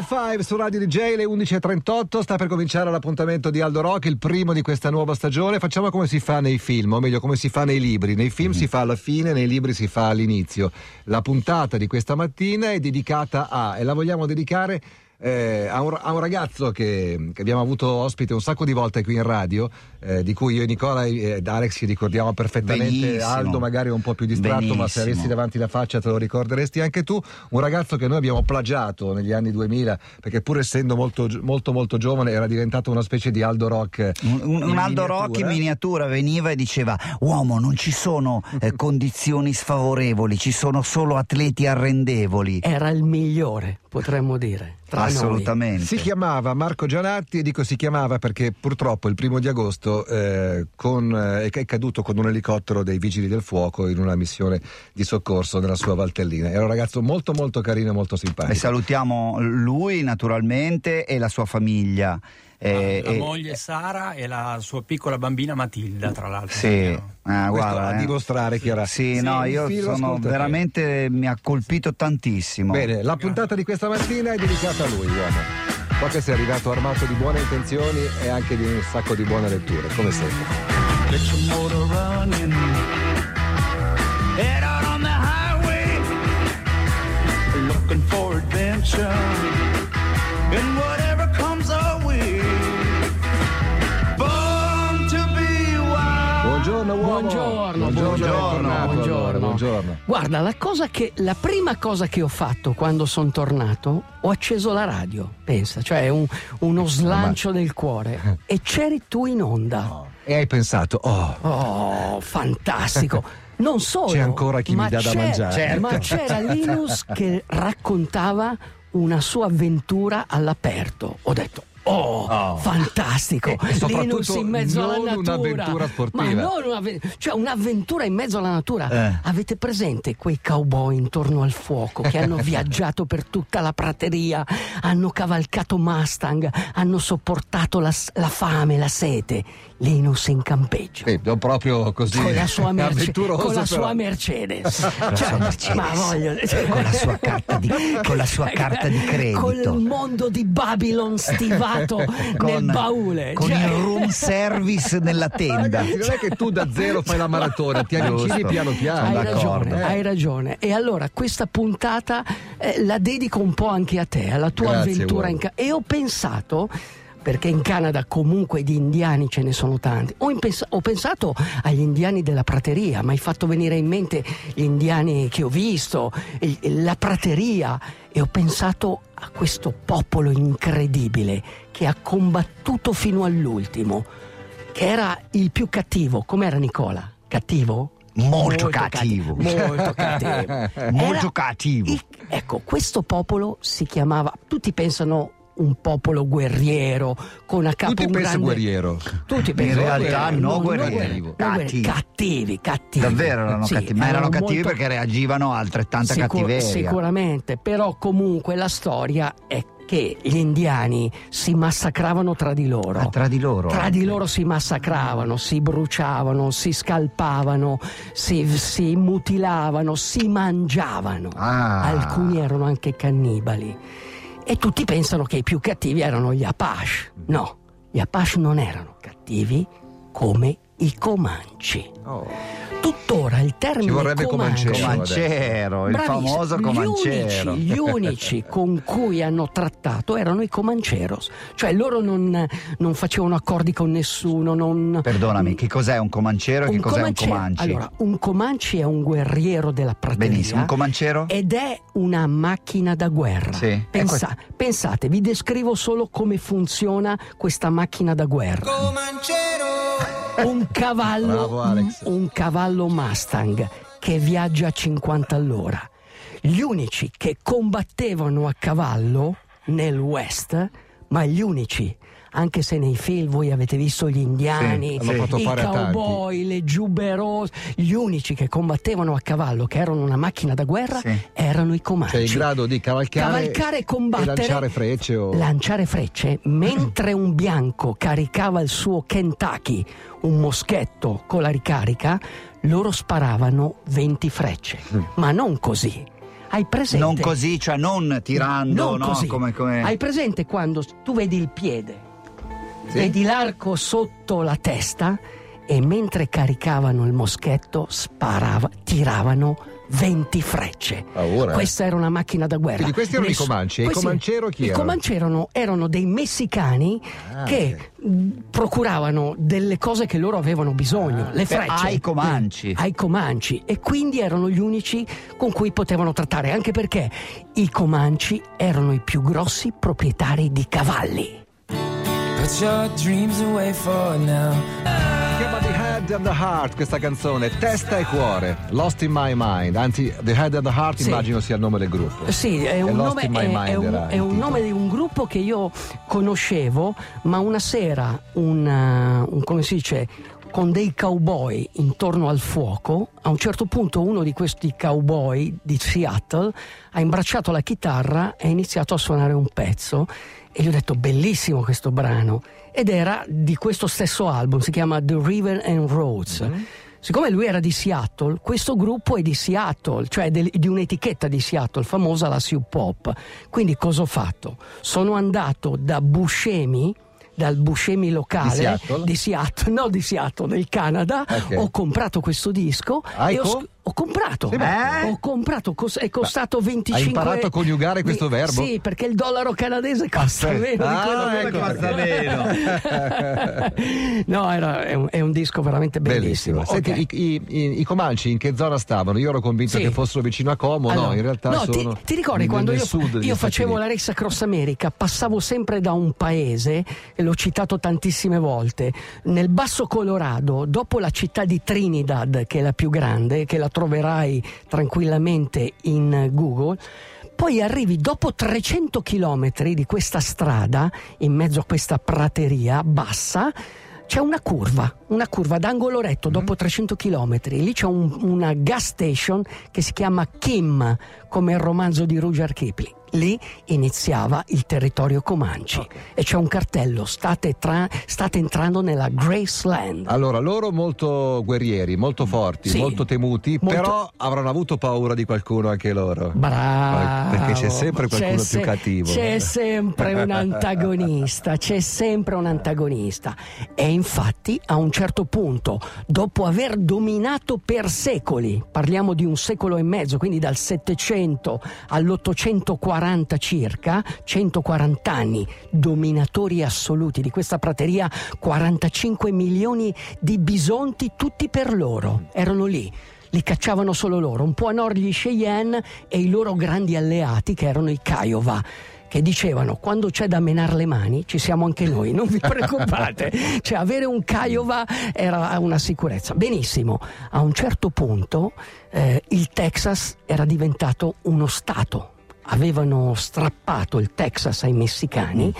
Maroon 5 su Radio DJ, le 11.38, sta per cominciare l'appuntamento di Aldo Rock, il primo di questa nuova stagione. Facciamo come si fa nei film, o meglio come si fa nei libri. Nei film mm-hmm. si fa alla fine, nei libri si fa all'inizio. La puntata di questa mattina è dedicata a, e la vogliamo dedicare eh, a, un, a, un, ragazzo che, che, abbiamo avuto ospite un sacco di volte qui in radio, eh, di cui io e Nicola ed Alex ci ricordiamo perfettamente. Benissimo. Aldo magari è un po' più distratto, Benissimo. ma se avessi davanti la faccia te lo ricorderesti anche tu. Un ragazzo che noi abbiamo plagiato negli anni 2000, perché pur essendo molto molto, molto giovane era diventato una specie di Aldo Rock. Un, un, un Aldo Rock in miniatura veniva e diceva: Uomo, non ci sono eh, condizioni sfavorevoli, ci sono solo atleti arrendevoli. Era il migliore, potremmo dire. Assolutamente. Noi. Si chiamava Marco Gianatti e dico si chiamava perché purtroppo il primo di agosto eh, con, eh, è caduto con un elicottero dei vigili del fuoco in una missione di soccorso nella sua Valtellina. Era un ragazzo molto molto carino e molto simpatico. E salutiamo lui naturalmente e la sua famiglia. Eh, la, la moglie Sara e la sua piccola bambina Matilda, tra l'altro. Sì, ah, guarda, a eh. dimostrare che era. Sì, sì no, io sono veramente mi ha colpito tantissimo. Bene, la puntata di questa mattina è dedicata a lui, uomo. So che sei arrivato armato di buone intenzioni e anche di un sacco di buone letture, come sempre. Head out on the highway, looking for adventure, and whatever Buongiorno uomo. Buongiorno, buongiorno, buongiorno, buongiorno. Guarda, la, cosa che, la prima cosa che ho fatto quando sono tornato, ho acceso la radio, pensa, cioè un, uno slancio del cuore. E c'eri tu in onda. Oh. E hai pensato, oh. Oh, fantastico. Non solo. C'è ancora chi mi dà da mangiare. Certo. Ma c'era Linus che raccontava una sua avventura all'aperto. Ho detto, Oh, oh, fantastico! E Linus in mezzo alla natura. un'avventura sportiva. Ma non una, cioè un'avventura in mezzo alla natura. Eh. Avete presente quei cowboy intorno al fuoco che hanno viaggiato per tutta la prateria, hanno cavalcato Mustang, hanno sopportato la, la fame, la sete? Linus in campeggio. Sì, proprio così. Con la sua, merce- con la sua Mercedes. Cioè, Mercedes. Ma voglio... con, la sua carta di, con la sua carta di credito. Con il mondo di Babylon stivato con, nel baule. Con cioè... il room service nella tenda. Ragazzi, non è che tu da zero fai la maratona, ti avvicini piano piano. Hai ragione, eh. hai ragione. E allora questa puntata eh, la dedico un po' anche a te, alla tua Grazie, avventura uomo. in casa. E ho pensato perché in Canada comunque di indiani ce ne sono tanti. Ho, impens- ho, pensato agli indiani della prateria, mi hai fatto venire in mente gli indiani che ho visto, il, la prateria e ho pensato a questo popolo incredibile che ha combattuto fino all'ultimo, che era il più cattivo. Com'era Nicola? Cattivo? Molto, molto cattivo. cattivo. Molto cattivo. molto Era, cattivo. Il, ecco, questo popolo si chiamava, tutti pensano un popolo guerriero con a capo Tutti un grande... guerriero. Tutti In realtà guerriero. no, guerriero. guerrieri. Cattivi. cattivi, cattivi. Davvero erano Sì, cattivi, ma erano cattivi molto- perché reagivano a altrettanta Sicur- cattiveria. Sicuramente, però comunque la storia è che gli indiani si massacravano tra di loro. Ah, tra di loro. Tra di loro si massacravano, si bruciavano, si scalpavano, si, si mutilavano, si mangiavano. Ah. Alcuni erano anche cannibali. E tutti pensano che i più cattivi erano gli Apache. No, gli Apache non erano cattivi come i Comanci. Oh. Tuttora il termine Ci vorrebbe Comanche- Comancero. Comancero, il Bravissimo. famoso Comancero. Gli unici, gli unici con cui hanno trattato erano i Comanceros, cioè loro non, non facevano accordi con nessuno. Non... Perdonami, che cos'è un Comancero e che cos'è un Comancero- Comanci? Allora, un Comanci è un guerriero della prateria. Benissimo, un Comancero? Ed è una macchina da guerra. Sì, Pensa- pensate, vi descrivo solo come funziona questa macchina da guerra. Un cavallo, Bravo, un cavallo Mustang che viaggia a 50 all'ora. Gli unici che combattevano a cavallo nel West, ma gli unici, anche se nei film voi avete visto gli indiani, Sì, i cowboy, le giubbe rose, gli unici che combattevano a cavallo, che erano una macchina da guerra, Sì. erano i comanci. Cioè in grado di cavalcare, Cavalcare e combattere. e lanciare frecce o... Lanciare frecce mentre un bianco caricava il suo Kentucky, un moschetto con la ricarica, loro sparavano 20 frecce. Mm. Ma non così. Hai presente? Non così, cioè non tirando, non no? così. Come, come... Hai presente quando tu vedi il piede, Sì. vedi l'arco sotto la testa e mentre caricavano il moschetto sparava, tiravano 20 frecce. Paura, eh. Questa era una macchina da guerra. Quindi questi erano i Nessu- Comanci, e i Comancero chi I erano? Comanci erano, erano dei messicani Ah, che ok. mh, procuravano delle cose che loro avevano bisogno, Ah. le frecce. ai Comanci. Ai Comanci. E quindi erano gli unici con cui potevano trattare, anche perché i Comanci erano i più grossi proprietari di cavalli. Put your dreams away for now. Head and the Heart questa canzone, testa e cuore, Lost in My Mind, anzi The Head and the Heart Sì. immagino sia il nome del gruppo. Sì, è un, nome, è- è un- è un nome di un gruppo che io conoscevo, ma una sera, un, uh, un- come si dice, con dei cowboy intorno al fuoco, a un certo punto uno di questi cowboy di Seattle ha imbracciato la chitarra e ha iniziato a suonare un pezzo e gli ho detto bellissimo questo brano ed era di questo stesso album, si chiama The River and Roads. Siccome lui era di Seattle, questo gruppo è di Seattle, cioè del- di un'etichetta di Seattle, famosa la Sioux Pop. Quindi cosa ho fatto? Sono andato da Buscemi, dal Buscemi locale Di Seattle? di Seattle, no di Seattle, del Canada, Ok. ho comprato questo disco Hai e ho, ho comprato, ma- ho comprato, cos- è costato 25 imparato a coniugare questo Sì, verbo? Sì, perché il dollaro canadese costa Sì. meno di Ah, ecco costa perché. no, era- è, un, è un disco veramente bellissimo. Senti, Ok. i, i- i- i Comanci in che zona stavano? Io ero convinto Sì. che fossero vicino a Como, no, Allora, in realtà no, ti- sono ti, ricordi nel- quando io, io facevo la Race Cross America, passavo sempre da un paese, e l'ho citato tantissime volte, nel Basso Colorado, dopo la città di Trinidad, che è la più grande, che la troverai tranquillamente in Google. Poi arrivi dopo 300 chilometri di questa strada, in mezzo a questa prateria bassa, c'è una curva, una curva d'angolo retto dopo 300 km. Lì c'è un- una gas station che si chiama Kim, come il romanzo di Rudyard Kipling. Lì iniziava il territorio Comanci e c'è un cartello: state, tra- state entrando nella Graceland. Allora, loro molto guerrieri, molto forti, Sì. molto temuti, Molto- però avranno avuto paura di qualcuno anche loro. Bravo. Perché c'è sempre qualcuno C'è più se- cattivo. C'è sempre un antagonista, c'è sempre un antagonista. E infatti a un certo punto, dopo aver dominato per secoli, parliamo di un secolo e mezzo, quindi dal 700 all'840 circa, 140 anni, dominatori assoluti di questa prateria, 45 milioni di bisonti tutti per loro, erano lì li cacciavano solo loro, un po' a nord gli Cheyenne e i loro grandi alleati che erano i Kiowa che dicevano quando c'è da menare le mani ci siamo anche noi, non vi preoccupate, cioè avere un Kiowa era una sicurezza. Benissimo, a un certo punto eh, il Texas era diventato uno Stato, avevano strappato il Texas ai messicani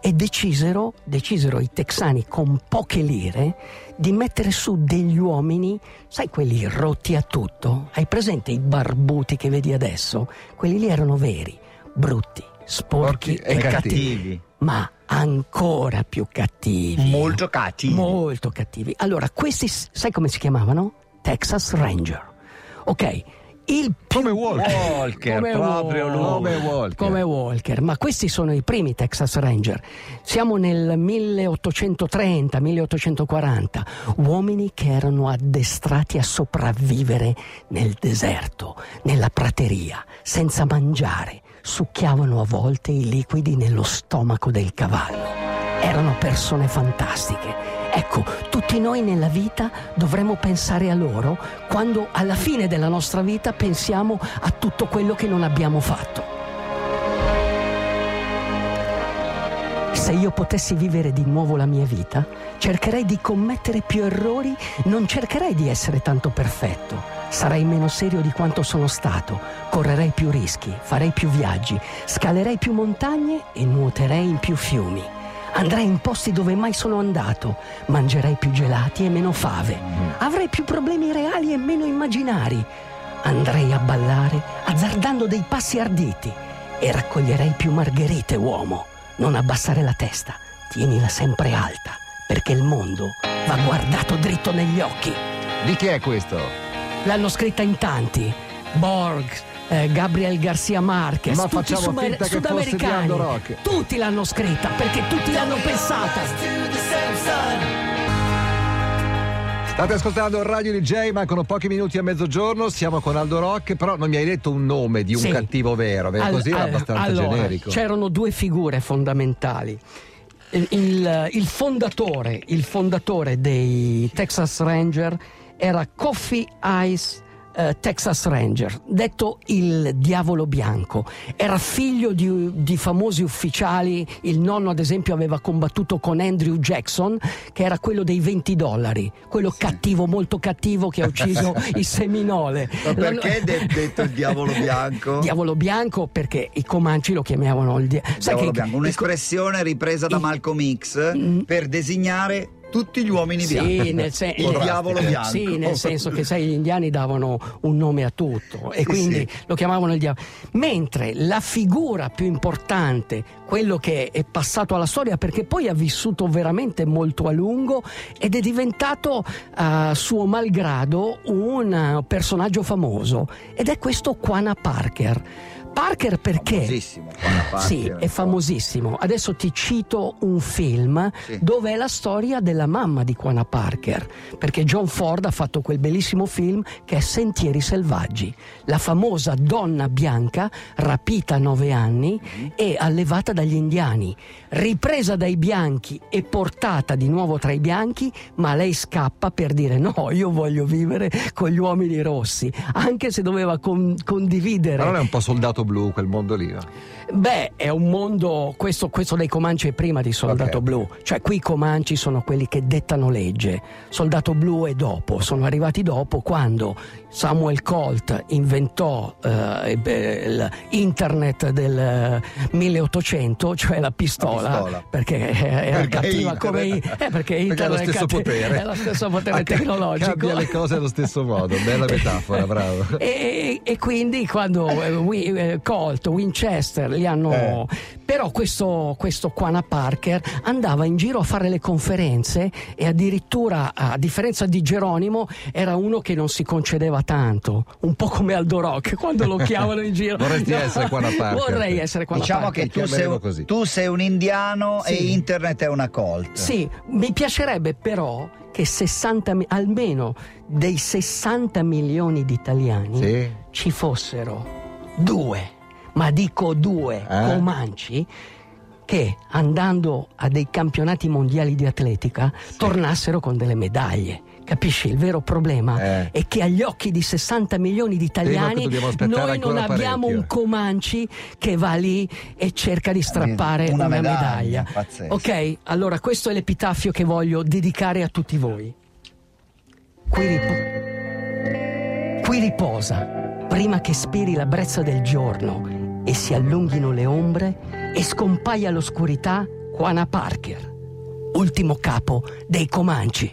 e decisero, decisero i texani con poche lire di mettere su degli uomini, sai quelli rotti a tutto? Hai presente i barbuti che vedi adesso? Quelli lì erano veri, brutti, sporchi e e, cattivi. cattivi. ma ancora più cattivi. Molto cattivi. Molto cattivi. Allora, questi sai come si chiamavano? Texas Ranger. Ok, il più- Come Walker. Walker, Come proprio lui. Come Walker. come Walker, ma questi sono i primi Texas Ranger. Siamo nel 1830-1840, uomini che erano addestrati a sopravvivere nel deserto, nella prateria, senza mangiare, succhiavano a volte i liquidi nello stomaco del cavallo. Erano persone fantastiche. Ecco, tutti noi nella vita dovremmo pensare a loro quando alla fine della nostra vita pensiamo a tutto quello che non abbiamo fatto. Se io potessi vivere di nuovo la mia vita, cercherei di commettere più errori, non cercherei di essere tanto perfetto. Sarei meno serio di quanto sono stato, correrei più rischi, farei più viaggi, scalerei più montagne e nuoterei in più fiumi. Andrei in posti dove mai sono andato, mangerei più gelati e meno fave, avrei più problemi reali e meno immaginari. Andrei a ballare azzardando dei passi arditi e raccoglierei più margherite, uomo. Non abbassare la testa, tienila sempre alta, perché il mondo va guardato dritto negli occhi. Di chi è questo? L'hanno scritta in tanti. Borg, eh, Gabriel Garcia Marquez, Ma tutti sumer- sudamericani, tutti l'hanno scritta perché tutti l'hanno pensata. State ascoltando il Radio DJ, mancano pochi minuti a mezzogiorno, siamo con Aldo Rock, però non mi hai detto un nome di un Sì. cattivo vero, beh, Al- così era abbastanza allora, generico. C'erano due figure fondamentali. Il- il fondatore, il fondatore dei Texas Ranger era Coffee Ice eh, Texas Ranger, detto il diavolo bianco. Era figlio di, di famosi ufficiali, il nonno ad esempio aveva combattuto con Andrew Jackson, che era quello dei 20 dollari, quello cattivo, molto cattivo che ha ucciso i Seminole. Ma perché de- detto il diavolo bianco? Diavolo bianco perché i comanci lo chiamavano il dia- sai Diavolo bianco, un'espressione ripresa da Malcolm X per designare tutti gli uomini bianchi. Sì, nel, sen- il diavolo bianco. Sì, nel senso che sai, gli indiani davano un nome a tutto e quindi sì. lo chiamavano il diavolo. Mentre la figura più importante, quello che è passato alla storia perché poi ha vissuto veramente molto a lungo ed è diventato a suo malgrado un eh, personaggio famoso ed è questo Quana Parker. Parker perché? Famosissimo, Parker. Sì, è famosissimo. Adesso ti cito un film Sì. dove è la storia della mamma di Quana Parker, perché John Ford ha fatto quel bellissimo film che è Sentieri selvaggi, la famosa donna bianca rapita a nove anni e allevata dagli indiani, ripresa dai bianchi e portata di nuovo tra i bianchi, ma lei scappa per dire no, io voglio vivere con gli uomini rossi, anche se doveva con- condividere non è un po' soldato blu quel mondo lì? no? Beh, è un mondo, questo, questo dei Comanci è prima di Soldato Ok. Blu, cioè qui i Comanci sono quelli che dettano legge, Soldato Blu è dopo, sono arrivati dopo quando Samuel Colt inventò eh, beh, l'internet del eh, 1800, cioè la pistola, pistola. perché era Perché cattiva come... internet. eh, perché lo internet è stesso catti- potere. è lo stesso potere tecnologico. Cambia le cose allo stesso modo, bella metafora, bravo. E, e quindi quando eh, eh, Colt, Winchester li hanno... Eh. Però questo, questo Quana Parker andava in giro a fare le conferenze e addirittura, a differenza di Geronimo, era uno che non si concedeva tanto, un po' come Aldo Rock quando lo chiamano in giro. Vorresti essere Quana Parker. Vorrei essere Quana Diciamo Parker. che tu sei, così. tu sei un indiano e Sì. internet è una colt. Sì, mi piacerebbe però che 60 mi- almeno dei 60 milioni di italiani Sì. ci fossero due, ma dico due, Eh? comanci che andando a dei campionati mondiali di atletica tornassero con delle medaglie. Capisci? Il vero problema Eh. è che agli occhi di 60 milioni di italiani noi non abbiamo parecchio. un Comanci che va lì e cerca di strappare Una una, medaglia, medaglia. Ok, allora questo è l'epitafio che voglio dedicare a tutti voi. Qui, ripo- qui riposa, prima che spiri la brezza del giorno e si allunghino le ombre e scompaia l'oscurità, Juana Parker, ultimo capo dei Comanci.